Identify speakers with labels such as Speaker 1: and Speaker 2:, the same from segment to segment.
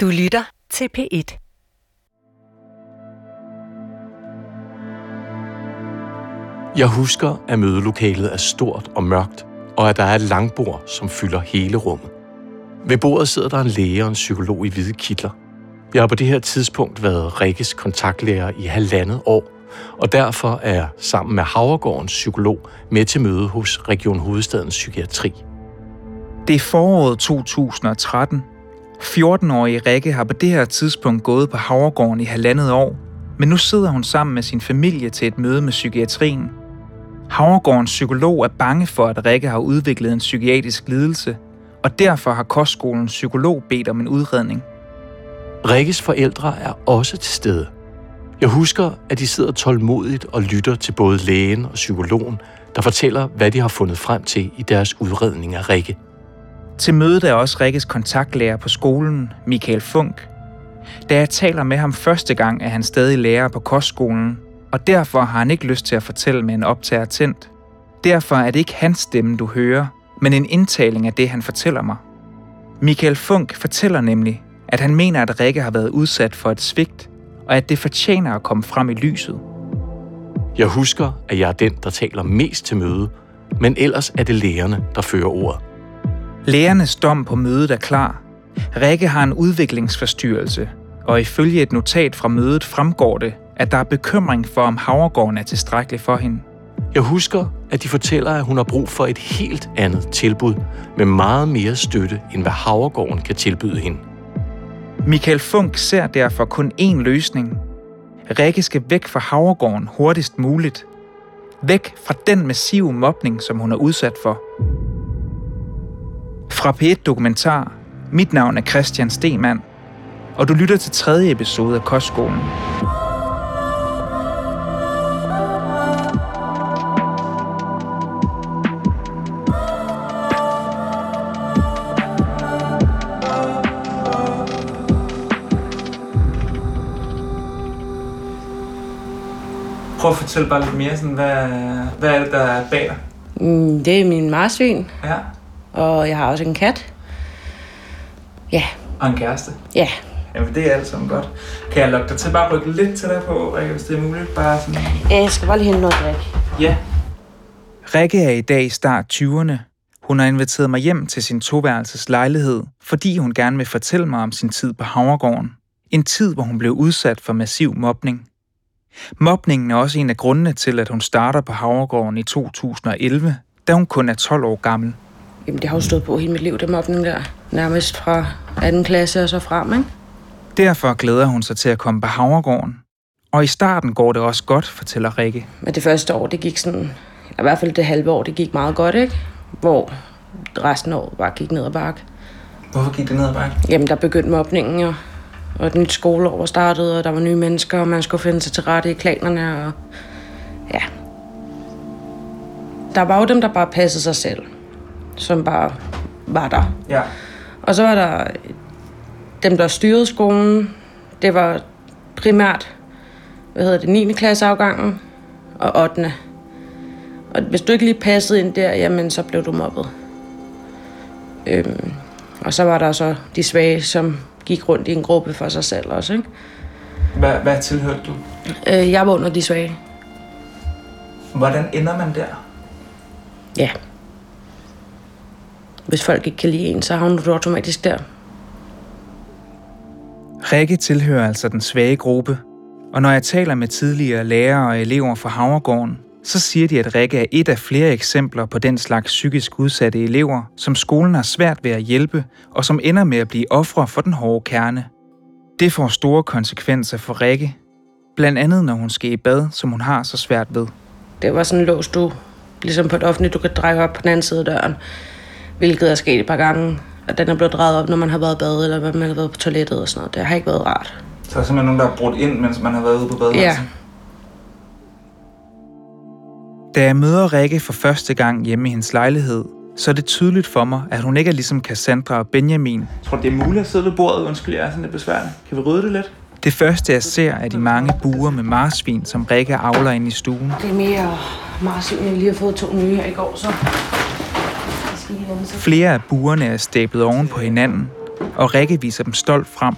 Speaker 1: Du lytter til P1.
Speaker 2: Jeg husker, at mødelokalet er stort og mørkt, og at der er et langbord, som fylder hele rummet. Ved bordet sidder der en læge og en psykolog i hvide kitler. Jeg har på det her tidspunkt været Rikkes kontaktlærer i halvandet år, og derfor er jeg sammen med Havregårdens psykolog med til møde hos Region Hovedstadens Psykiatri.
Speaker 3: Det er foråret 2013. 14-årige Rikke har på det her tidspunkt gået på Havregården i halvandet år, men nu sidder hun sammen med sin familie til et møde med psykiatrien. Havregårdens psykolog er bange for, at Rikke har udviklet en psykiatrisk lidelse, og derfor har kostskolens psykolog bedt om en udredning.
Speaker 2: Rikkes forældre er også til stede. Jeg husker, at de sidder tålmodigt og lytter til både lægen og psykologen, der fortæller, hvad de har fundet frem til i deres udredning af Rikke.
Speaker 3: Til mødet er også Rikkes kontaktlærer på skolen, Michael Funk. Da jeg taler med ham første gang, er han stadig lærer på kostskolen, og derfor har han ikke lyst til at fortælle med en optager tændt. Derfor er det ikke hans stemme, du hører, men en indtaling af det, han fortæller mig. Michael Funk fortæller nemlig, at han mener, at Rikke har været udsat for et svigt, og at det fortjener at komme frem i lyset.
Speaker 2: Jeg husker, at jeg er den, der taler mest til møde, men ellers er det lærerne, der fører ordet.
Speaker 3: Lægernes dom på mødet er klar. Rikke har en udviklingsforstyrrelse, og ifølge et notat fra mødet fremgår det, at der er bekymring for, om Havregården er tilstrækkelig for hende.
Speaker 2: Jeg husker, at de fortæller, at hun har brug for et helt andet tilbud med meget mere støtte, end hvad Havregården kan tilbyde hende.
Speaker 3: Michael Funk ser derfor kun én løsning. Rikke skal væk fra Havregården hurtigst muligt. Væk fra den massive mobning, som hun er udsat for. Fra P1 Dokumentar. Mit navn er Christian Stemann, og du lytter til tredje episode af Kostskolen. Prøv at fortælle bare lidt mere, sådan, hvad, hvad er det, der er bag dig?
Speaker 4: Mm, Det er min marsvin,
Speaker 3: Ja.
Speaker 4: Og jeg har også en kat. Ja,
Speaker 3: Og en kæreste.
Speaker 4: ja.
Speaker 3: Jamen, det er alt sammen godt. Kan jeg lokke dig til bare at rykke lidt til dig på, Rikke, hvis det er muligt? Bare sådan...
Speaker 4: Jeg skal bare lige hente noget drik.
Speaker 3: Ja. Rikke er i dag i start 20'erne. Hun har inviteret mig hjem til sin toværelses lejlighed, fordi hun gerne vil fortælle mig om sin tid på Havregården. En tid, hvor hun blev udsat for massiv mobning. Mobningen er også en af grundene til, at hun starter på Havregården i 2011, da hun kun er 12 år gammel.
Speaker 4: Jamen, det har jo stået på hele mit liv, det mobning der. Nærmest fra 2. klasse og så frem, ikke?
Speaker 3: Derfor glæder hun sig til at komme på Havregården. Og i starten går det også godt, fortæller Rikke.
Speaker 4: Men det første år, det gik sådan... I hvert fald det halve år, det gik meget godt, ikke? Hvor resten af året bare gik ned ad bakke.
Speaker 3: Hvorfor gik det ned ad bakke?
Speaker 4: Jamen, der begyndte mobningen, og, og et nyt skoleår var startet, og der var nye mennesker, og man skulle finde sig til rette i klanerne, og ja. Der var jo dem, der bare passede sig selv, som bare var der.
Speaker 3: Ja.
Speaker 4: Og så var der dem, der styrede skolen. Det var primært, hvad hedder det, 9. klasse afgangen og 8. Og hvis du ikke lige passede ind der, jamen så blev du mobbet. Øhm, og så var der så de svage, som gik rundt i en gruppe for sig selv også, ikke?
Speaker 3: Hvad, hvad tilhørte du?
Speaker 4: Øh, jeg var under de svage.
Speaker 3: Hvordan ender man der?
Speaker 4: Ja. Hvis folk ikke kan lide en, så havner du automatisk der.
Speaker 3: Rikke tilhører altså den svage gruppe, og når jeg taler med tidligere lærere og elever fra Havregården, så siger de, at Rikke er et af flere eksempler på den slags psykisk udsatte elever, som skolen har svært ved at hjælpe, og som ender med at blive ofre for den hårde kerne. Det får store konsekvenser for Rikke, blandt andet når hun skal i bad, som hun har så svært ved.
Speaker 4: Det var sådan en lås, du ligesom på et offentligt, du kan dreje op på den anden side af døren. Hvilket er sket et par gange. At den er blevet drejet op, når man har været i bad, eller når man har været på toilettet og sådan noget. Det har ikke været rart.
Speaker 3: Så er der simpelthen nogen, der har brudt ind, mens man har været ude på badeværelset?
Speaker 4: Ja.
Speaker 3: Da jeg møder Rikke for første gang hjemme i hendes lejlighed, så er det tydeligt for mig, at hun ikke er ligesom Cassandra og Benjamin. Jeg tror, det er muligt at sidde ved bordet. Undskyld, jeg er sådan lidt besværlig. Kan vi rydde det lidt? Det første, jeg ser, er de mange buer med marsvin, som Rikke avler ind i stuen.
Speaker 4: Det er mere marsvin, jeg lige har fået to nye her i går, så... Jeg skal lige vende sig.
Speaker 3: Flere af buerne er stablet oven på hinanden, og Rikke viser dem stolt frem.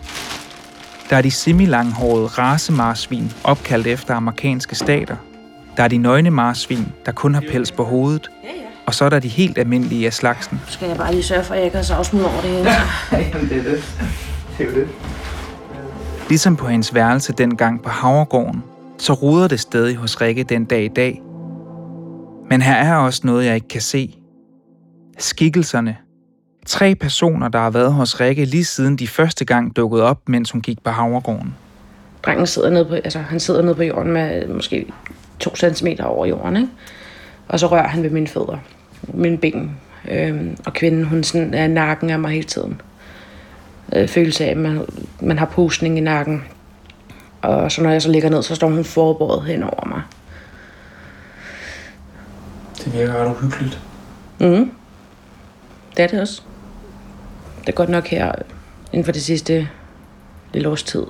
Speaker 3: Der er de semilanghårede racemarsvin, opkaldt efter amerikanske stater. Der er de nøgne marsvin, der kun har pels på hovedet. Og så er der de helt almindelige af slagsen.
Speaker 4: Skal jeg bare lige sørge for, at jeg ikke har savsmuld over det hele?
Speaker 3: Jamen, det er det. Det er det. Ligesom på hendes værelse dengang på Havregården, så ruder det stadig hos Rikke den dag i dag. Men her er også noget, jeg ikke kan se. Skikkelserne. Tre personer, der har været hos Rikke lige siden de første gang dukkede op, mens hun gik på Havregården.
Speaker 4: Drengen sidder nede på, altså, han sidder nede på jorden med måske to centimeter over jorden, ikke? Og så rører han ved mine fødder, mine ben. Øhm, og kvinden, hun sådan er nakken af mig hele tiden. Øh, følelse af, at man, man har pusning i nakken. Og så når jeg så ligger ned, så står hun forbåret hen over mig.
Speaker 3: Det virker ret uhyggeligt.
Speaker 4: Mm. Det er det er godt nok her inden for det sidste lille års tid,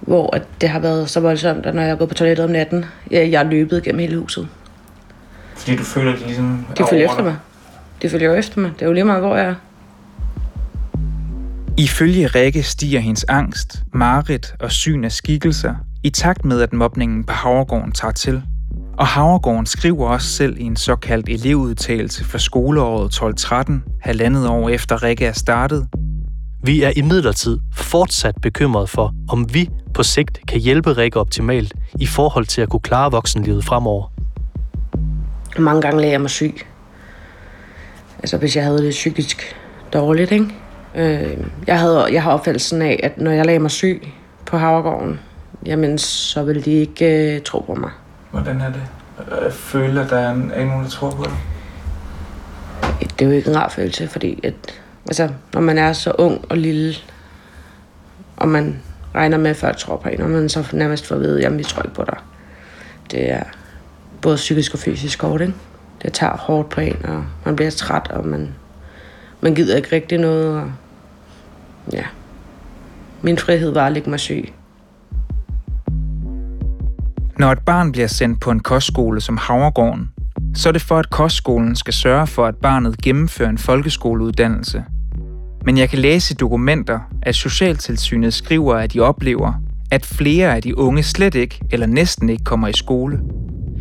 Speaker 4: hvor at det har været så voldsomt, at når jeg er gået på toilettet om natten, jeg, jeg er løbet gennem hele huset.
Speaker 3: Fordi du føler, at de ligesom
Speaker 4: De følger efter mig. De følger jo efter mig. Det er jo lige meget, hvor jeg er.
Speaker 3: Ifølge Rikke stiger hendes angst, mareridt og syn af skikkelser i takt med, at mobningen på Havregården tager til. Og Havregården skriver også selv i en såkaldt elevudtalelse for skoleåret 12-13, halvandet år efter Rikke er startet.
Speaker 1: Vi er imidlertid fortsat bekymret for, om vi på sigt kan hjælpe Rikke optimalt i forhold til at kunne klare voksenlivet fremover.
Speaker 4: Mange gange lagde jeg mig syg. Altså hvis jeg havde det psykisk dårligt, ikke? Øh, jeg, havde, jeg har opfattelsen af, at når jeg lagde mig syg på Havregården, jamen så ville de ikke øh, tro på mig.
Speaker 3: Hvordan er det? At føler, at der er, en, er nogen, der tror på dig.
Speaker 4: Det er jo ikke en rar følelse, fordi at, altså, når man er så ung og lille, og man regner med, at folk tror på en, og man så nærmest får at vide, jamen vi tror ikke på dig. Det er både psykisk og fysisk hårdt, ikke? Det tager hårdt på en, og man bliver træt, og man, man gider ikke rigtig noget, og ja. Min frihed var at ligge mig syg.
Speaker 3: Når et barn bliver sendt på en kostskole som Havregården, så er det for, at kostskolen skal sørge for, at barnet gennemfører en folkeskoleuddannelse. Men jeg kan læse i dokumenter, at Socialtilsynet skriver, at de oplever, at flere af de unge slet ikke eller næsten ikke kommer i skole.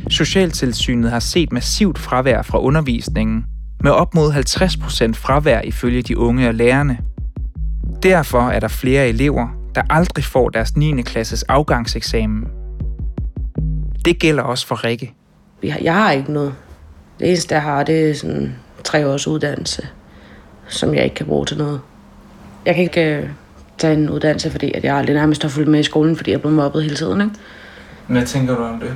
Speaker 3: Socialtilsynet har set massivt fravær fra undervisningen, med op mod 50% fravær ifølge de unge og lærerne. Derfor er der flere elever, der aldrig får deres 9. klasses afgangseksamen. Det gælder også for Rikke.
Speaker 4: Jeg, jeg har ikke noget. Det eneste, jeg har, det er sådan tre års uddannelse, som jeg ikke kan bruge til noget. Jeg kan ikke øh, tage en uddannelse, fordi at jeg aldrig nærmest har fulgt med i skolen, fordi jeg er blevet mobbet hele tiden. Ikke?
Speaker 3: Hvad tænker du om det?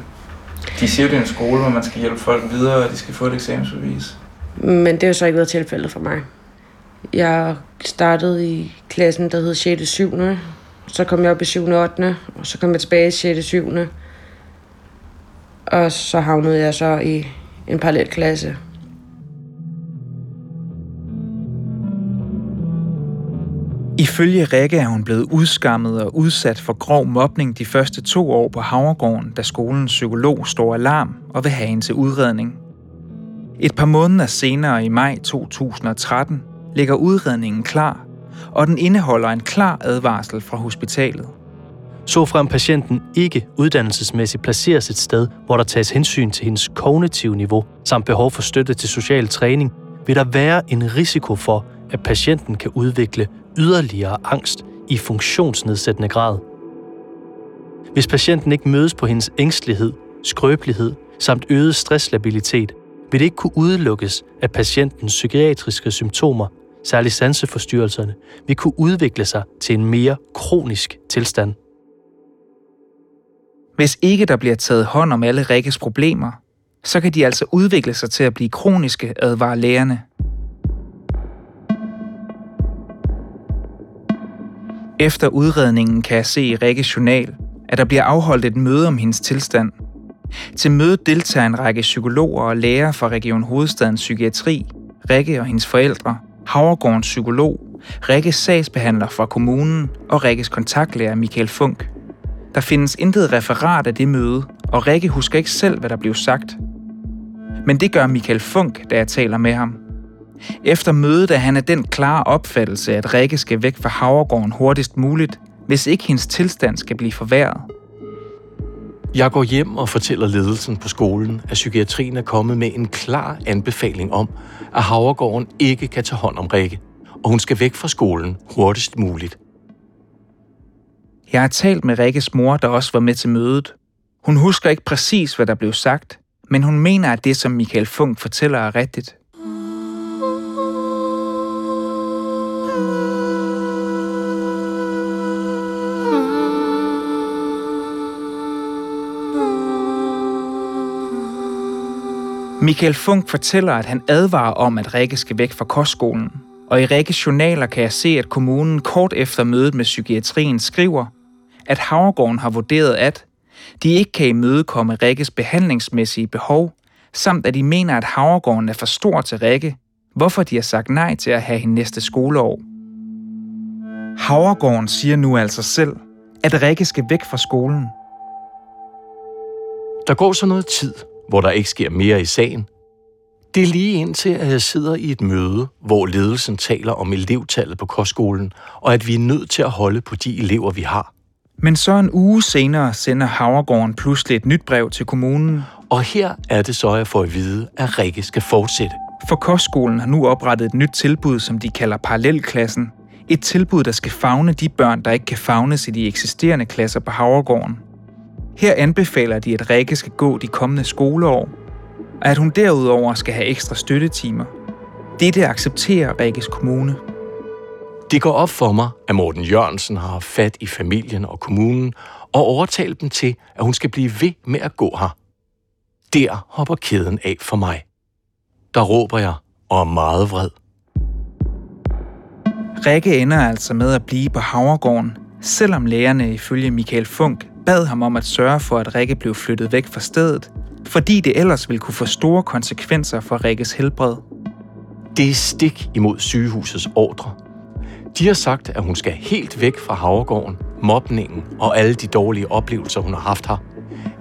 Speaker 3: De siger, det er en skole, hvor man skal hjælpe folk videre, og de skal få et eksamensbevis.
Speaker 4: Men det har jo så ikke været tilfældet for mig. Jeg startede i klassen, der hed 6. 7. Så kom jeg op i 7. 8. Og så kom jeg tilbage i 6. 7. Og så havnede jeg så i en parallel klasse.
Speaker 3: Ifølge Rikke er hun blevet udskammet og udsat for grov mobning de første to år på Havregården, da skolens psykolog står alarm og vil have hende til udredning. Et par måneder senere i maj 2013 ligger udredningen klar, og den indeholder en klar advarsel fra hospitalet.
Speaker 1: Så frem patienten ikke uddannelsesmæssigt placeres et sted, hvor der tages hensyn til hendes kognitive niveau samt behov for støtte til social træning, vil der være en risiko for, at patienten kan udvikle yderligere angst i funktionsnedsættende grad. Hvis patienten ikke mødes på hendes ængstelighed, skrøbelighed samt øget stresslabilitet, vil det ikke kunne udelukkes, at patientens psykiatriske symptomer, særligt sanseforstyrrelserne, vil kunne udvikle sig til en mere kronisk tilstand.
Speaker 3: Hvis ikke der bliver taget hånd om alle Rikkes problemer, så kan de altså udvikle sig til at blive kroniske, advarer lægerne. Efter udredningen kan jeg se i Rikkes journal, at der bliver afholdt et møde om hendes tilstand. Til mødet deltager en række psykologer og læger fra Region Hovedstadens Psykiatri, Rikke og hendes forældre, Havregårdens psykolog, Rikkes sagsbehandler fra kommunen og Rikkes kontaktlærer Michael Funk. Der findes intet referat af det møde, og Rikke husker ikke selv, hvad der blev sagt. Men det gør Michael Funk, da jeg taler med ham. Efter mødet er han af den klare opfattelse, at Rikke skal væk fra Havregården hurtigst muligt, hvis ikke hendes tilstand skal blive forværret.
Speaker 2: Jeg går hjem og fortæller ledelsen på skolen, at psykiatrien er kommet med en klar anbefaling om, at Havregården ikke kan tage hånd om Rikke, og hun skal væk fra skolen hurtigst muligt.
Speaker 3: Jeg har talt med Rikkes mor, der også var med til mødet. Hun husker ikke præcis, hvad der blev sagt, men hun mener, at det, som Michael Funk fortæller, er rigtigt. Michael Funk fortæller, at han advarer om, at Rikke skal væk fra kostskolen. Og i Rikkes journaler kan jeg se, at kommunen kort efter mødet med psykiatrien skriver, at Havregården har vurderet, at de ikke kan imødekomme Rikkes behandlingsmæssige behov, samt at de mener, at Havregården er for stor til Rikke, hvorfor de har sagt nej til at have hende næste skoleår. Havregården siger nu altså selv, at Rikke skal væk fra skolen.
Speaker 2: Der går så noget tid, hvor der ikke sker mere i sagen. Det er lige indtil, at jeg sidder i et møde, hvor ledelsen taler om elevtallet på kostskolen, og at vi er nødt til at holde på de elever, vi har.
Speaker 3: Men så en uge senere sender Havregården pludselig et nyt brev til kommunen.
Speaker 2: Og her er det så, jeg får at vide, at Rikke skal fortsætte.
Speaker 3: For kostskolen har nu oprettet et nyt tilbud, som de kalder parallelklassen. Et tilbud, der skal fagne de børn, der ikke kan fagnes i de eksisterende klasser på Havregården. Her anbefaler de, at Rikke skal gå de kommende skoleår, og at hun derudover skal have ekstra støttetimer. Dette accepterer Rikkes kommune.
Speaker 2: Det går op for mig, at Morten Jørgensen har fat i familien og kommunen og overtalt dem til, at hun skal blive ved med at gå her. Der hopper kæden af for mig. Der råber jeg og er meget vred.
Speaker 3: Rikke ender altså med at blive på Havregården, selvom lægerne ifølge Michael Funk bad ham om at sørge for, at Rikke blev flyttet væk fra stedet, fordi det ellers ville kunne få store konsekvenser for Rikkes helbred.
Speaker 2: Det er stik imod sygehusets ordre. De har sagt, at hun skal helt væk fra Havregården, mobningen og alle de dårlige oplevelser, hun har haft her.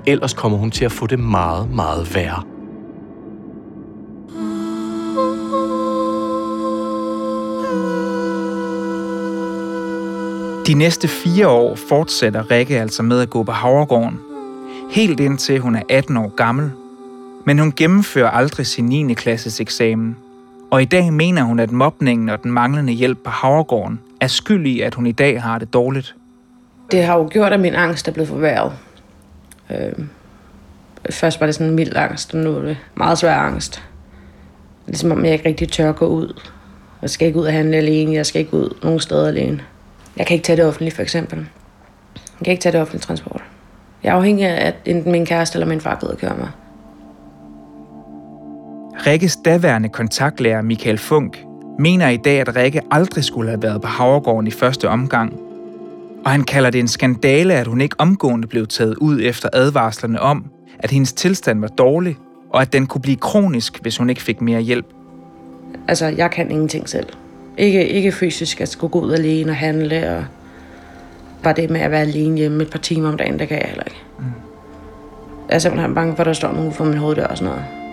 Speaker 2: Ellers kommer hun til at få det meget, meget værre.
Speaker 3: De næste fire år fortsætter Rikke altså med at gå på Havregården. Helt indtil hun er 18 år gammel. Men hun gennemfører aldrig sin 9. klasses eksamen. Og i dag mener hun, at mobningen og den manglende hjælp på Havregården er skyld i, at hun i dag har det dårligt.
Speaker 4: Det har jo gjort, at min angst er blevet forværret. Øh, først var det sådan en mild angst, og nu er det meget svær angst. Ligesom om jeg ikke rigtig tør gå ud. Jeg skal ikke ud og handle alene, jeg skal ikke ud nogen steder alene. Jeg kan ikke tage det offentligt, for eksempel. Jeg kan ikke tage det offentlige transport. Jeg er afhængig af, at enten min kæreste eller min far gider køre mig.
Speaker 3: Rikkes daværende kontaktlærer Michael Funk mener i dag, at Rikke aldrig skulle have været på Havregården i første omgang. Og han kalder det en skandale, at hun ikke omgående blev taget ud efter advarslerne om, at hendes tilstand var dårlig, og at den kunne blive kronisk, hvis hun ikke fik mere hjælp.
Speaker 4: Altså, jeg kan ingenting selv. Ikke, ikke fysisk at skulle gå ud alene og handle, og bare det med at være alene hjemme et par timer om dagen, det kan jeg heller ikke. Mm. Jeg er simpelthen bange for, at der står nogen for min hoveddør og sådan noget.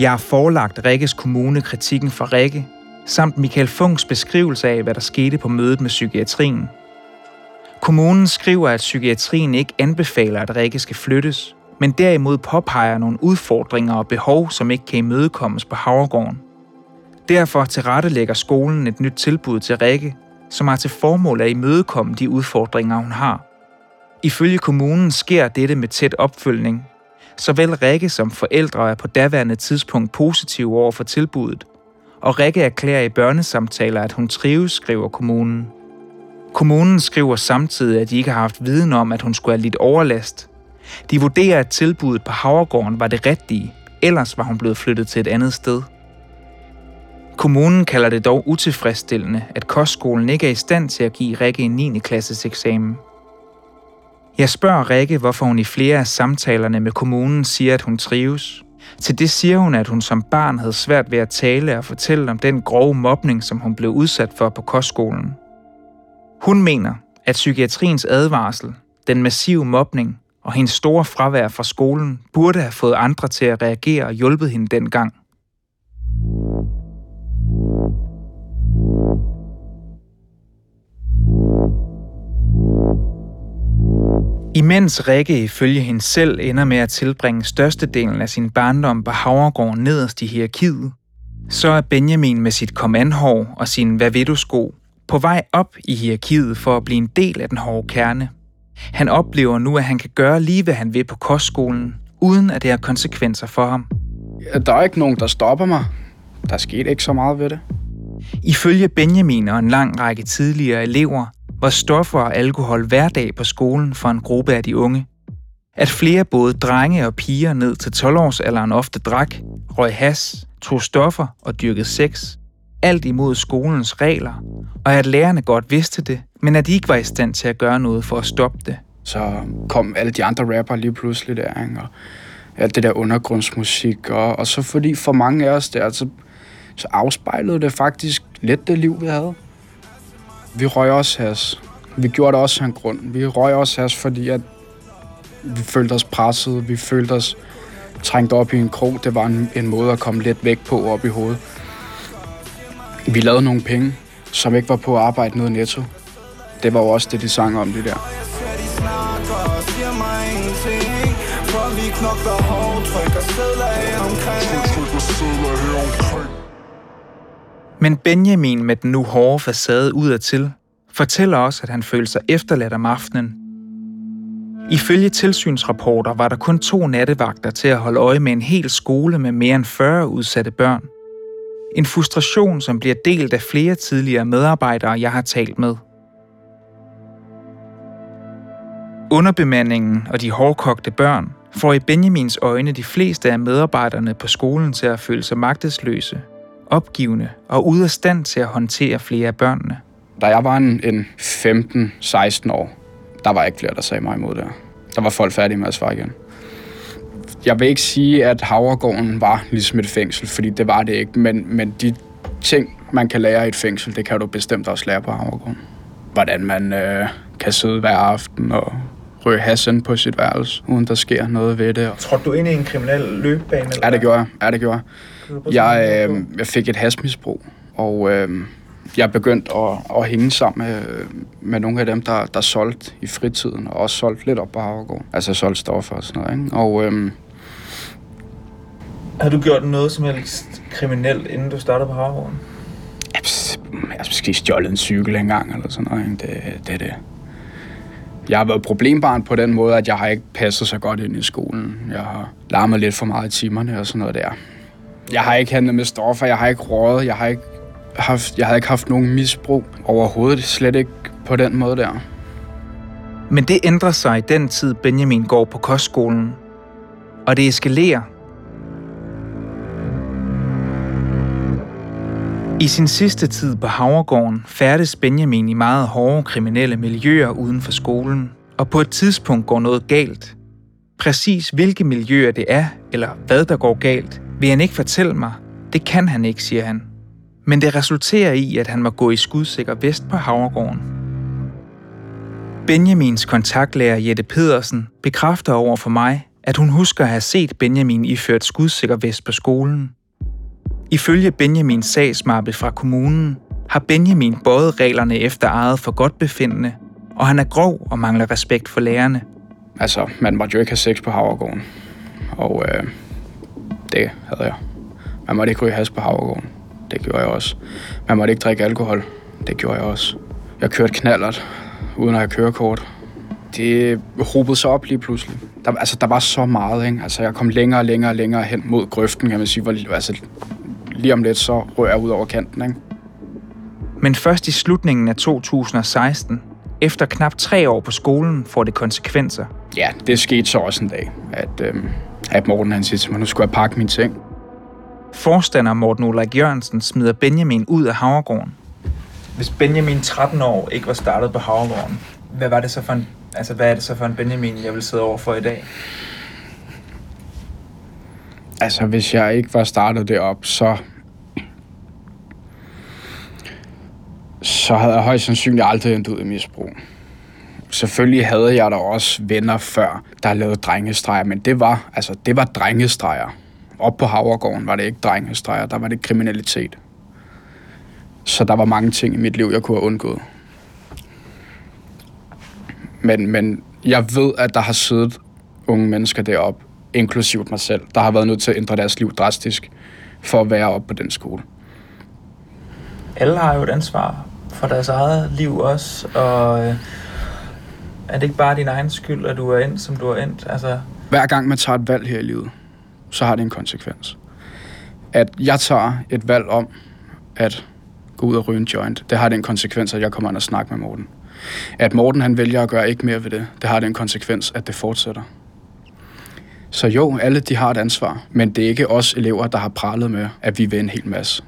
Speaker 3: Jeg har forelagt Rikkes kommune kritikken fra Rikke, samt Michael Funks beskrivelse af, hvad der skete på mødet med psykiatrien. Kommunen skriver, at psykiatrien ikke anbefaler, at Rikke skal flyttes, men derimod påpeger nogle udfordringer og behov, som ikke kan imødekommes på Havregården. Derfor tilrettelægger skolen et nyt tilbud til Rikke, som har til formål at imødekomme de udfordringer, hun har. Ifølge kommunen sker dette med tæt opfølgning. Såvel Rikke som forældre er på daværende tidspunkt positive over for tilbuddet, og Rikke erklærer i børnesamtaler, at hun trives, skriver kommunen. Kommunen skriver samtidig, at de ikke har haft viden om, at hun skulle have lidt overlast. De vurderer, at tilbuddet på Havregården var det rigtige, ellers var hun blevet flyttet til et andet sted. Kommunen kalder det dog utilfredsstillende, at kostskolen ikke er i stand til at give Rikke en 9. klasses eksamen. Jeg spørger Rikke, hvorfor hun i flere af samtalerne med kommunen siger, at hun trives. Til det siger hun, at hun som barn havde svært ved at tale og fortælle om den grove mobning, som hun blev udsat for på kostskolen. Hun mener, at psykiatriens advarsel, den massive mobning og hendes store fravær fra skolen burde have fået andre til at reagere og hjulpet hende dengang. Imens Rikke ifølge hende selv ender med at tilbringe størstedelen af sin barndom på Havregården nederst i hierarkiet, så er Benjamin med sit kommandhår og sin hvad ved du sko på vej op i hierarkiet for at blive en del af den hårde kerne. Han oplever nu, at han kan gøre lige, hvad han vil på kostskolen, uden at det har konsekvenser for ham.
Speaker 5: Der er ikke nogen, der stopper mig. Der skete ikke så meget ved det.
Speaker 3: Ifølge Benjamin og en lang række tidligere elever, var stoffer og alkohol hverdag på skolen for en gruppe af de unge. At flere både drenge og piger ned til 12-årsalderen ofte drak, røg has, tog stoffer og dyrkede sex. Alt imod skolens regler, og at lærerne godt vidste det, men at de ikke var i stand til at gøre noget for at stoppe det.
Speaker 5: Så kom alle de andre rapper lige pludselig der, ikke? og alt det der undergrundsmusik, og, og så fordi for mange af os der, så, så afspejlede det faktisk lidt det liv, vi havde. Vi røg også has. Vi gjorde det også af en grund. Vi røg også has, fordi at vi følte os presset. Vi følte os trængt op i en krog. Det var en, en måde at komme lidt væk på op i hovedet. Vi lavede nogle penge, som ikke var på at arbejde i Netto. Det var jo også det, de sang om, det der.
Speaker 3: Men Benjamin med den nu hårde facade udadtil fortæller også, at han følte sig efterladt om aftenen. Ifølge tilsynsrapporter var der kun to nattevagter til at holde øje med en hel skole med mere end 40 udsatte børn. En frustration, som bliver delt af flere tidligere medarbejdere, jeg har talt med. Underbemandingen og de hårdkogte børn får i Benjamins øjne de fleste af medarbejderne på skolen til at føle sig magtesløse, opgivende og ude af stand til at håndtere flere af børnene.
Speaker 5: Da jeg var en, en 15-16 år, der var ikke flere, der sagde mig imod det. Der var folk færdige med at svare igen. Jeg vil ikke sige, at Havregården var ligesom et fængsel, fordi det var det ikke, men, men de ting, man kan lære i et fængsel, det kan du bestemt også lære på Havregården. Hvordan man øh, kan sidde hver aften og ryge hassen på sit værelse, uden der sker noget ved det.
Speaker 3: Tror du ind i en kriminel løbebane? Eller
Speaker 5: Ja, det gjorde jeg. Ja, det gjorde jeg. Jeg, øh, jeg fik et hasmisbrug, og øh, jeg begyndte at, at hænge sammen med, med nogle af dem, der, der solgte i fritiden, og også solgte lidt op på Havregård. Altså solgte stoffer og sådan noget. Ikke? Og øh,
Speaker 3: Har du gjort noget som helst kriminelt, inden du startede på Havregården?
Speaker 5: jeg har måske stjålet en cykel engang, eller sådan noget. Ikke? Det, det er det. Jeg har været problembarn på den måde, at jeg har ikke passet så godt ind i skolen. Jeg har larmet lidt for meget i timerne og sådan noget der. Jeg har ikke handlet med stoffer, jeg har ikke rådet, jeg har ikke haft, jeg har ikke haft nogen misbrug overhovedet, slet ikke på den måde der.
Speaker 3: Men det ændrer sig i den tid, Benjamin går på kostskolen. Og det eskalerer. I sin sidste tid på Havregården færdes Benjamin i meget hårde kriminelle miljøer uden for skolen, og på et tidspunkt går noget galt. Præcis hvilke miljøer det er, eller hvad der går galt, vil han ikke fortælle mig. Det kan han ikke, siger han. Men det resulterer i, at han må gå i skudsikker vest på Havregården. Benjamins kontaktlærer Jette Pedersen bekræfter over for mig, at hun husker at have set Benjamin iført skudsikker vest på skolen. Ifølge Benjamins sagsmappe fra kommunen har Benjamin bøjet reglerne efter eget for godt befindende, og han er grov og mangler respekt for lærerne.
Speaker 5: Altså, man måtte jo ikke have sex på Havregården. Og øh, det havde jeg. Man måtte ikke ryge has på Havregården. Det gjorde jeg også. Man måtte ikke drikke alkohol. Det gjorde jeg også. Jeg kørte knallert, uden at have kørekort. Det hobede sig op lige pludselig. Der, altså, der var så meget, ikke? Altså, jeg kom længere og længere og længere hen mod grøften, kan man sige. Hvor, altså, lige om lidt, så rører jeg ud over kanten, ikke?
Speaker 3: Men først i slutningen af 2016, efter knap tre år på skolen, får det konsekvenser.
Speaker 5: Ja, det skete så også en dag, at, øh, at Morten han siger til mig, nu skulle jeg pakke min ting.
Speaker 3: Forstander Morten Ulrik Jørgensen smider Benjamin ud af Havregården. Hvis Benjamin 13 år ikke var startet på Havregården, hvad var det så for en, altså hvad er det så for en Benjamin, jeg vil sidde over for i dag?
Speaker 5: Altså, hvis jeg ikke var startet det op, så... Så havde jeg højst sandsynligt aldrig endt ud i misbrug. Selvfølgelig havde jeg da også venner før, der lavede drengestreger, men det var, altså, det var drengestreger. Op på Havregården var det ikke drengestreger, der var det kriminalitet. Så der var mange ting i mit liv, jeg kunne have undgået. Men, men jeg ved, at der har siddet unge mennesker derop, inklusivt mig selv, der har været nødt til at ændre deres liv drastisk for at være oppe på den skole.
Speaker 3: Alle har jo et ansvar for deres eget liv også, og øh, er det ikke bare din egen skyld, at du er endt, som du er endt? Altså...
Speaker 5: Hver gang man tager et valg her i livet, så har det en konsekvens. At jeg tager et valg om at gå ud og ryge en joint, det har den konsekvens, at jeg kommer ind og snakker med Morten. At Morten han vælger at gøre ikke mere ved det, det har den konsekvens, at det fortsætter. Så jo, alle de har et ansvar, men det er ikke os elever, der har pralet med, at vi vil en hel masse.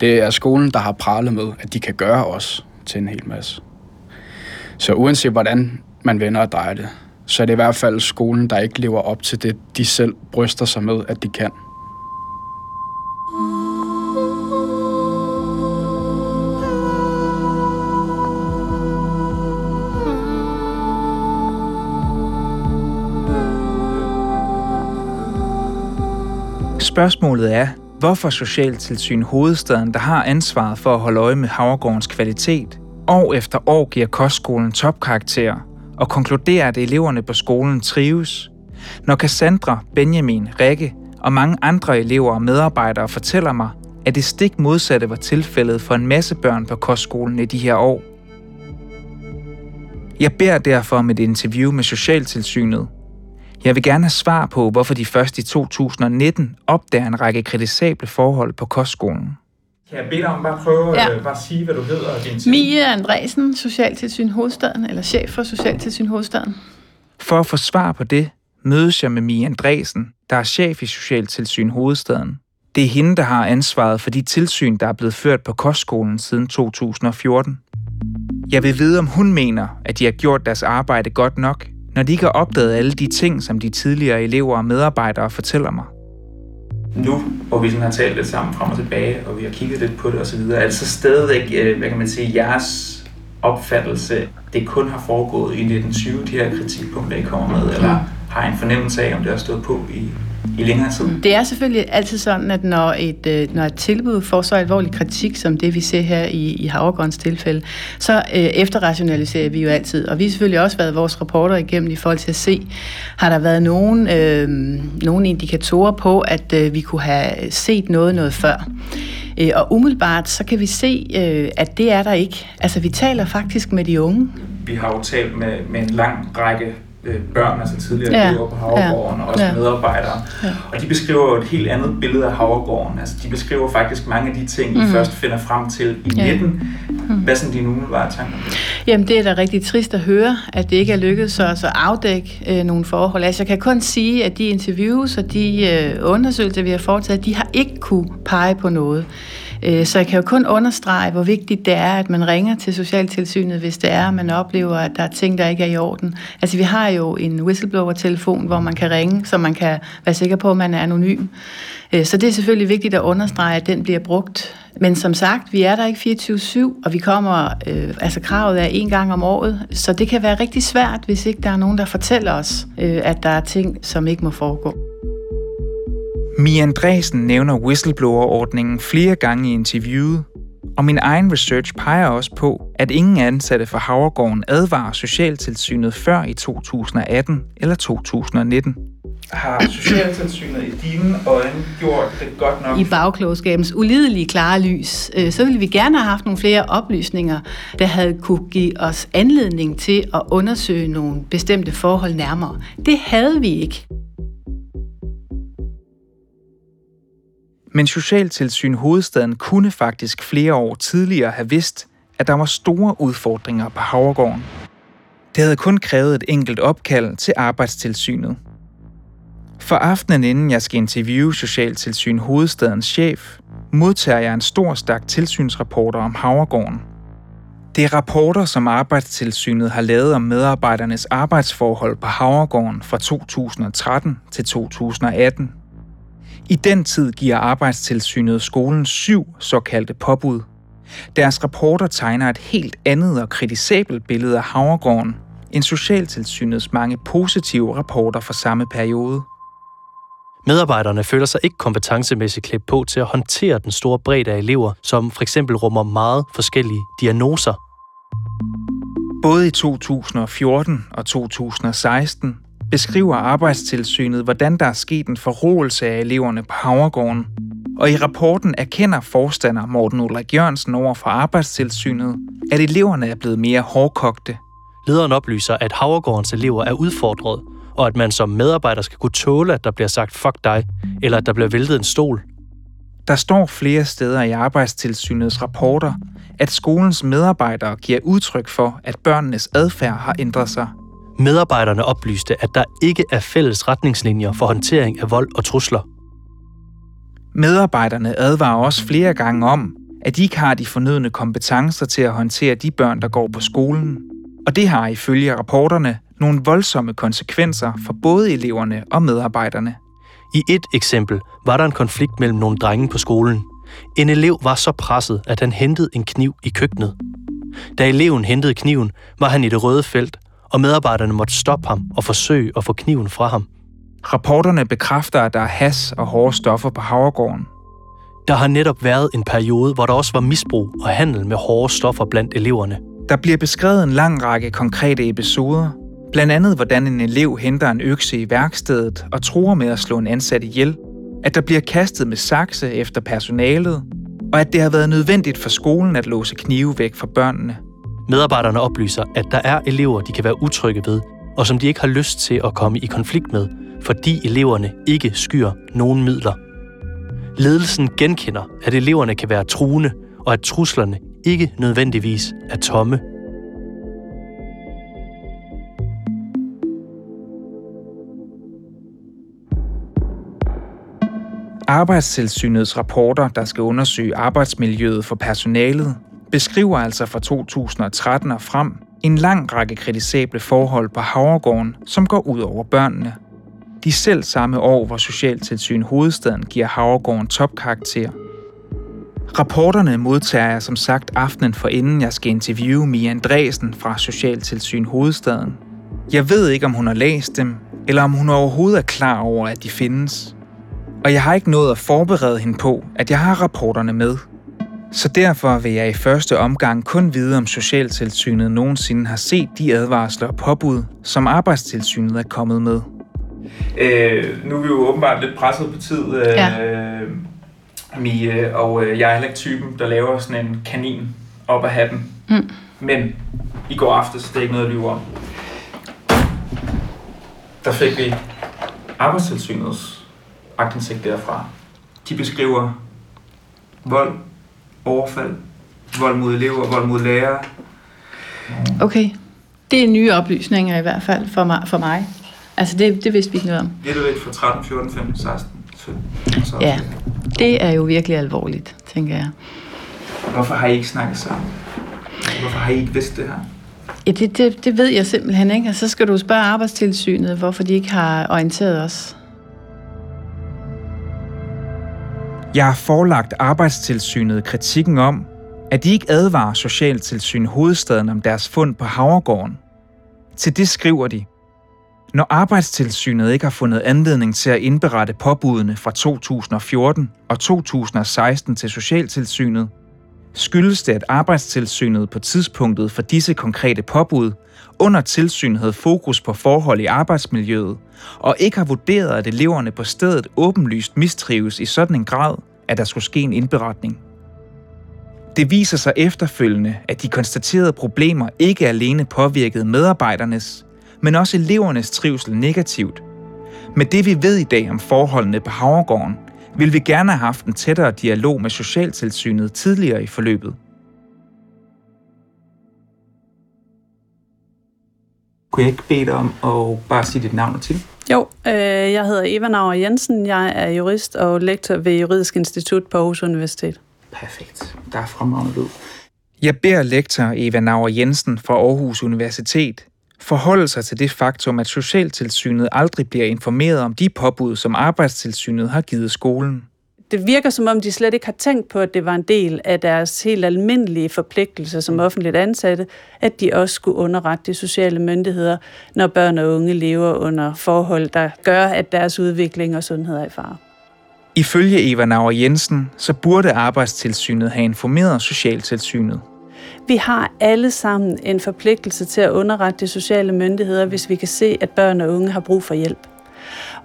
Speaker 5: Det er skolen, der har pralet med, at de kan gøre os til en hel masse. Så uanset hvordan man vender og drejer det, så er det i hvert fald skolen, der ikke lever op til det, de selv bryster sig med, at de kan.
Speaker 3: Spørgsmålet er, hvorfor Socialtilsyn Hovedstaden, der har ansvaret for at holde øje med Havregårdens kvalitet, år efter år giver kostskolen topkarakterer og konkluderer, at eleverne på skolen trives. Når Cassandra, Benjamin, Rikke og mange andre elever og medarbejdere fortæller mig, at det stik modsatte var tilfældet for en masse børn på kostskolen i de her år. Jeg beder derfor om et interview med Socialtilsynet, jeg vil gerne have svar på, hvorfor de først i 2019 opdager en række kritisable forhold på kostskolen. Kan jeg bede dig om bare at prøve ja. at øh, bare sige, hvad du hedder og din
Speaker 6: Mie Andresen, Socialtilsyn Hovedstaden, eller chef for Socialtilsyn Hovedstaden.
Speaker 3: For at få svar på det, mødes jeg med Mie Andresen, der er chef i Socialtilsyn Hovedstaden. Det er hende, der har ansvaret for de tilsyn, der er blevet ført på kostskolen siden 2014. Jeg vil vide, om hun mener, at de har gjort deres arbejde godt nok, når de ikke har opdaget alle de ting, som de tidligere elever og medarbejdere fortæller mig. Nu, hvor vi sådan har talt lidt sammen frem og tilbage, og vi har kigget lidt på det osv., er det så stadigvæk, øh, hvad kan man sige, jeres opfattelse, det kun har foregået i 1920, de her kritikpunkter, I kommer med, eller har en fornemmelse af, om det har stået på i, i længere tid?
Speaker 6: Det er selvfølgelig altid sådan, at når et, øh, når et tilbud får så alvorlig kritik, som det vi ser her i, i Havregårdens tilfælde, så øh, efterrationaliserer vi jo altid. Og vi har selvfølgelig også været vores rapporter igennem i forhold til at se, har der været nogen, øh, nogle indikatorer på, at øh, vi kunne have set noget noget før. Øh, og umiddelbart så kan vi se, øh, at det er der ikke. Altså vi taler faktisk med de unge.
Speaker 3: Vi har jo talt med, med en lang række øh, børn, altså tidligere ja. elever på Havregården, ja. og også ja. medarbejdere. Ja. Og de beskriver jo et helt andet billede af Havregården. Altså, de beskriver faktisk mange af de ting, mm. I først finder frem til i ja. 19. Mm. Hvad sådan dine umiddelbare tanker?
Speaker 6: Jamen, det er da rigtig trist at høre, at det ikke er lykkedes os at afdække øh, nogle forhold. Altså, jeg kan kun sige, at de interviews og de øh, undersøgelser, vi har foretaget, de har ikke kunne pege på noget. Øh, så jeg kan jo kun understrege, hvor vigtigt det er, at man ringer til Socialtilsynet, hvis det er, at man oplever, at der er ting, der ikke er i orden. Altså vi har jo en whistleblower-telefon, hvor man kan ringe, så man kan være sikker på, at man er anonym. Øh, så det er selvfølgelig vigtigt at understrege, at den bliver brugt. Men som sagt, vi er der ikke 24-7, og vi kommer, øh, altså kravet er en gang om året, så det kan være rigtig svært, hvis ikke der er nogen, der fortæller os, øh, at der er ting, som ikke må foregå.
Speaker 3: Mia Andresen nævner whistleblower-ordningen flere gange i interviewet, og min egen research peger også på, at ingen ansatte for Havregården advarer Socialtilsynet før i 2018 eller 2019. Har Socialtilsynet i dine øjne gjort det godt nok?
Speaker 6: I bagklogskabens ulidelige klare lys, øh, så ville vi gerne have haft nogle flere oplysninger, der havde kunne give os anledning til at undersøge nogle bestemte forhold nærmere. Det havde vi ikke.
Speaker 3: Men Socialtilsyn Hovedstaden kunne faktisk flere år tidligere have vidst, at der var store udfordringer på Havregården. Det havde kun krævet et enkelt opkald til arbejdstilsynet. For aftenen inden jeg skal interviewe Socialtilsyn Hovedstadens chef, modtager jeg en stor stak tilsynsrapporter om Havregården. Det er rapporter, som Arbejdstilsynet har lavet om medarbejdernes arbejdsforhold på Havregården fra 2013 til 2018. I den tid giver Arbejdstilsynet skolen syv såkaldte påbud. Deres rapporter tegner et helt andet og kritisabelt billede af Havregården end Socialtilsynets mange positive rapporter fra samme periode.
Speaker 1: Medarbejderne føler sig ikke kompetencemæssigt klædt på til at håndtere den store bredde af elever, som for eksempel rummer meget forskellige diagnoser.
Speaker 3: Både i 2014 og 2016 beskriver Arbejdstilsynet, hvordan der er sket en forrådelse af eleverne på Havregården. Og i rapporten erkender forstander Morten Ulrik Jørgensen over for Arbejdstilsynet, at eleverne er blevet mere hårdkogte.
Speaker 1: Lederen oplyser, at Havregårdens elever er udfordret, og at man som medarbejder skal kunne tåle, at der bliver sagt fuck dig, eller at der bliver væltet en stol.
Speaker 3: Der står flere steder i Arbejdstilsynets rapporter, at skolens medarbejdere giver udtryk for, at børnenes adfærd har ændret sig.
Speaker 1: Medarbejderne oplyste, at der ikke er fælles retningslinjer for håndtering af vold og trusler.
Speaker 3: Medarbejderne advarer også flere gange om, at de ikke har de fornødne kompetencer til at håndtere de børn, der går på skolen. Og det har ifølge rapporterne nogle voldsomme konsekvenser for både eleverne og medarbejderne.
Speaker 1: I et eksempel var der en konflikt mellem nogle drenge på skolen. En elev var så presset, at han hentede en kniv i køkkenet. Da eleven hentede kniven, var han i det røde felt, og medarbejderne måtte stoppe ham og forsøge at få kniven fra ham.
Speaker 3: Rapporterne bekræfter, at der er has og hårde stoffer på Havregården.
Speaker 1: Der har netop været en periode, hvor der også var misbrug og handel med hårde stoffer blandt eleverne.
Speaker 3: Der bliver beskrevet en lang række konkrete episoder. Blandt andet, hvordan en elev henter en økse i værkstedet og tror med at slå en ansat ihjel. At der bliver kastet med sakse efter personalet. Og at det har været nødvendigt for skolen at låse knive væk fra børnene.
Speaker 1: Medarbejderne oplyser, at der er elever, de kan være utrygge ved, og som de ikke har lyst til at komme i konflikt med, fordi eleverne ikke skyer nogen midler. Ledelsen genkender, at eleverne kan være truende, og at truslerne ikke nødvendigvis er tomme.
Speaker 3: Arbejdstilsynets rapporter, der skal undersøge arbejdsmiljøet for personalet, beskriver altså fra 2013 og frem en lang række kritisable forhold på Havregården, som går ud over børnene. De selv samme år, hvor Socialtilsyn Hovedstaden giver Havregården topkarakter. Rapporterne modtager jeg som sagt aftenen for inden jeg skal interviewe Mia Andresen fra Socialtilsyn Hovedstaden. Jeg ved ikke, om hun har læst dem, eller om hun overhovedet er klar over, at de findes. Og jeg har ikke nået at forberede hende på, at jeg har rapporterne med – så derfor vil jeg i første omgang kun vide, om Socialtilsynet nogensinde har set de advarsler og påbud, som Arbejdstilsynet er kommet med. Øh, nu er vi jo åbenbart lidt presset på tid, øh, ja. Mie, og øh, jeg er heller ikke typen, der laver sådan en kanin op af hatten. Mm. Men i går aftes, det er ikke noget at lyve om, der fik vi Arbejdstilsynets agtindsigt derfra. De beskriver vold, overfald, vold mod elever, vold mod lærere.
Speaker 6: Okay. Det er nye oplysninger i hvert fald for mig. For mig. Altså det, det vidste vi ikke noget om.
Speaker 3: Det er du ved fra 13, 14, 15, 16, 17.
Speaker 6: Så ja, det er jo virkelig alvorligt, tænker jeg.
Speaker 3: Hvorfor har I ikke snakket sammen? Hvorfor har I ikke vidst det her?
Speaker 6: Ja, det, det, det ved jeg simpelthen ikke. Og så skal du spørge arbejdstilsynet, hvorfor de ikke har orienteret os.
Speaker 3: Jeg har forelagt arbejdstilsynet kritikken om, at de ikke advarer Socialtilsyn hovedstaden om deres fund på Havregården. Til det skriver de, når arbejdstilsynet ikke har fundet anledning til at indberette påbudene fra 2014 og 2016 til Socialtilsynet, skyldes det, at arbejdstilsynet på tidspunktet for disse konkrete påbud under tilsyn havde fokus på forhold i arbejdsmiljøet, og ikke har vurderet, at eleverne på stedet åbenlyst mistrives i sådan en grad, at der skulle ske en indberetning. Det viser sig efterfølgende, at de konstaterede problemer ikke alene påvirkede medarbejdernes, men også elevernes trivsel negativt. Med det vi ved i dag om forholdene på Havregården, vil vi gerne have haft en tættere dialog med Socialtilsynet tidligere i forløbet. Kunne jeg ikke bede dig om at bare sige dit navn og til?
Speaker 7: Jo, øh, jeg hedder Eva Nauer Jensen. Jeg er jurist og lektor ved Juridisk Institut på Aarhus Universitet.
Speaker 3: Perfekt. Der er fremragende lyd. Jeg beder lektor Eva Nauer Jensen fra Aarhus Universitet forholde sig til det faktum, at Socialtilsynet aldrig bliver informeret om de påbud, som Arbejdstilsynet har givet skolen.
Speaker 7: det virker som om, de slet ikke har tænkt på, at det var en del af deres helt almindelige forpligtelser som offentligt ansatte, at de også skulle underrette de sociale myndigheder, når børn og unge lever under forhold, der gør, at deres udvikling og sundhed er i fare.
Speaker 3: Ifølge Eva Nauer Jensen, så burde Arbejdstilsynet have informeret Socialtilsynet.
Speaker 7: Vi har alle sammen en forpligtelse til at underrette de sociale myndigheder, hvis vi kan se, at børn og unge har brug for hjælp.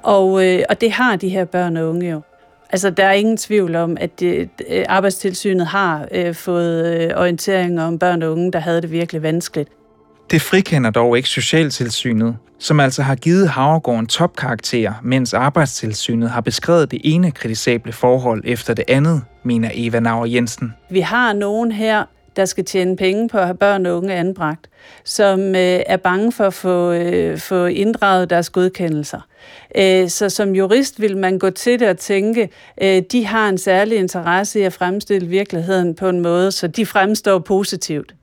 Speaker 7: Og, øh, og det har de her børn og unge jo. Altså, der er ingen tvivl om, at det, øh, Arbejdstilsynet har øh, fået øh, orienteringer om børn og unge, der havde det virkelig vanskeligt.
Speaker 3: Det frikender dog ikke Socialtilsynet, som altså har givet Havregård en topkarakter, mens Arbejdstilsynet har beskrevet det ene kritisable forhold efter det andet, mener Eva Nauer Jensen.
Speaker 7: Vi har nogen her, der skal tjene penge på at have børn og unge anbragt, som øh, er bange for at få, øh, få inddraget deres godkendelser. Øh, så som jurist vil man gå til det og tænke, øh, de har en særlig interesse i at fremstille virkeligheden på en måde, så de fremstår positivt.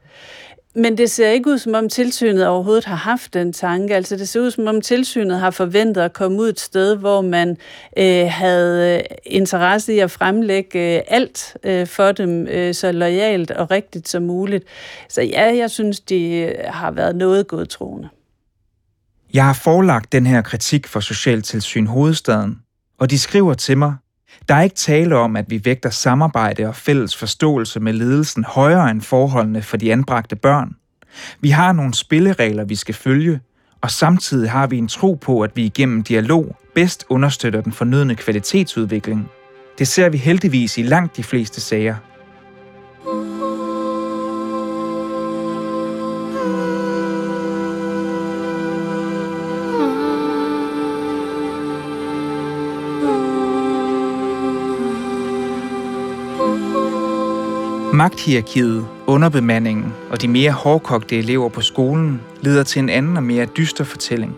Speaker 7: Men det ser ikke ud, som om tilsynet overhovedet har haft den tanke. Altså det ser ud, som om tilsynet har forventet at komme ud et sted, hvor man øh, havde øh, interesse i at fremlægge øh, alt øh, for dem øh, så lojalt og rigtigt som muligt. Så ja, jeg synes, de øh, har været noget godtroende.
Speaker 3: Jeg har forelagt den her kritik for Socialtilsyn Hovedstaden, og de skriver til mig, der er ikke tale om, at vi vægter samarbejde og fælles forståelse med ledelsen højere end forholdene for de anbragte børn. Vi har nogle spilleregler, vi skal følge, og samtidig har vi en tro på, at vi igennem dialog bedst understøtter den fornødne kvalitetsudvikling. Det ser vi heldigvis i langt de fleste sager. Magthierarkiet, underbemandingen og de mere hårdkogte elever på skolen leder til en anden og mere dyster fortælling.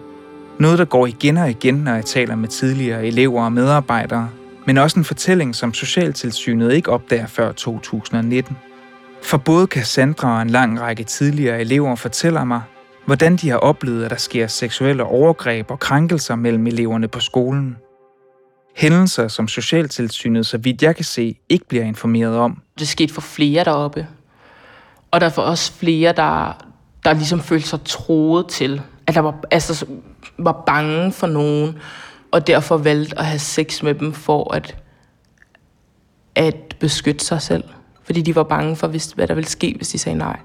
Speaker 3: Noget, der går igen og igen, når jeg taler med tidligere elever og medarbejdere, men også en fortælling, som Socialtilsynet ikke opdager før 2019. For både Cassandra og en lang række tidligere elever fortæller mig, hvordan de har oplevet, at der sker seksuelle overgreb og krænkelser mellem eleverne på skolen – Hændelser, som Socialtilsynet, så vidt jeg kan se, ikke bliver informeret om.
Speaker 8: Det skete for flere deroppe. Og der var også flere, der, der ligesom følte sig troet til, at der var, altså, var bange for nogen, og derfor valgte at have sex med dem for at, at beskytte sig selv. Fordi de var bange for, hvad der ville ske, hvis de sagde nej.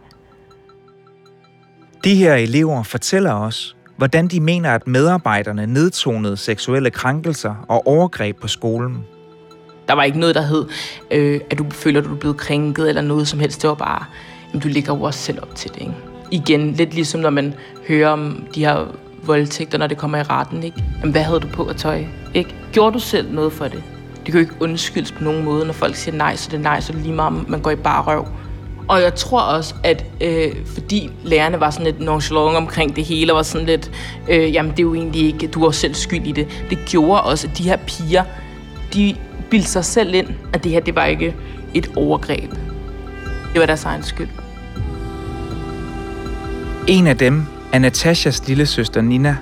Speaker 3: De her elever fortæller os, hvordan de mener, at medarbejderne nedtonede seksuelle krænkelser og overgreb på skolen.
Speaker 8: Der var ikke noget, der hed, øh, at du føler, at du er blevet krænket eller noget som helst. Det var bare, at du ligger jo også selv op til det. Ikke? Igen, lidt ligesom når man hører om de her voldtægter, når det kommer i retten. Ikke? Jamen, hvad havde du på at tøj? Ikke? Gjorde du selv noget for det? Det kan jo ikke undskyldes på nogen måde, når folk siger nej, så det er nej, så det er lige meget, man går i bare røv. Og jeg tror også, at øh, fordi lærerne var sådan lidt nonchalant omkring det hele, og var sådan lidt, øh, jamen det er jo egentlig ikke, du var selv skyld i det. Det gjorde også, at de her piger, de bildte sig selv ind, at det her, det var ikke et overgreb. Det var deres egen skyld.
Speaker 3: En af dem er Natashas lille søster Nina,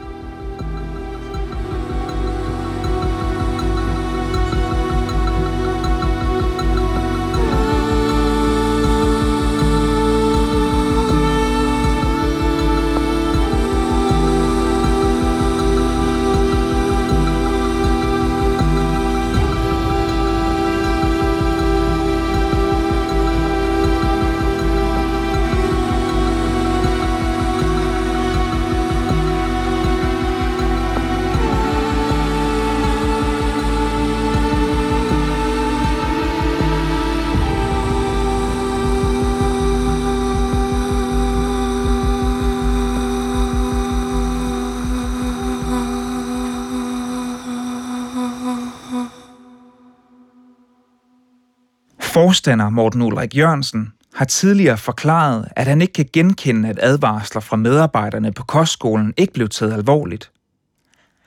Speaker 3: Forstander Morten Ulrik Jørgensen har tidligere forklaret, at han ikke kan genkende, at advarsler fra medarbejderne på kostskolen ikke blev taget alvorligt.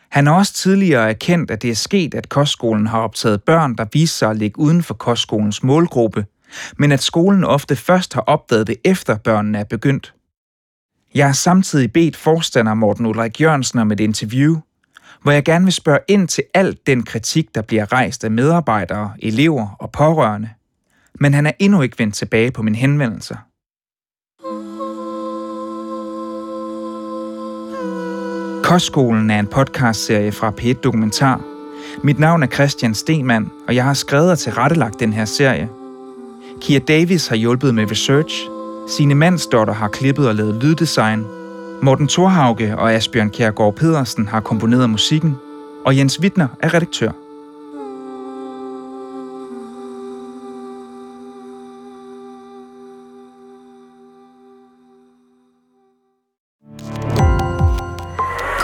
Speaker 3: Han har også tidligere erkendt, at det er sket, at kostskolen har optaget børn, der viser sig at ligge uden for kostskolens målgruppe, men at skolen ofte først har opdaget det efter børnene er begyndt. Jeg har samtidig bedt forstander Morten Ulrik Jørgensen om et interview, hvor jeg gerne vil spørge ind til alt den kritik, der bliver rejst af medarbejdere, elever og pårørende. Men han er endnu ikke vendt tilbage på min henvendelse. Kostskolen er en podcastserie fra P1 Dokumentar. Mit navn er Christian Stemann, og jeg har skrevet og tilrettelagt den her serie. Kia Davis har hjulpet med research, Sine Mandsdotter har klippet og lavet lyddesign, Morten Thorhauge og Asbjørn Kjærgaard Pedersen har komponeret musikken, og Jens Wittner er redaktør.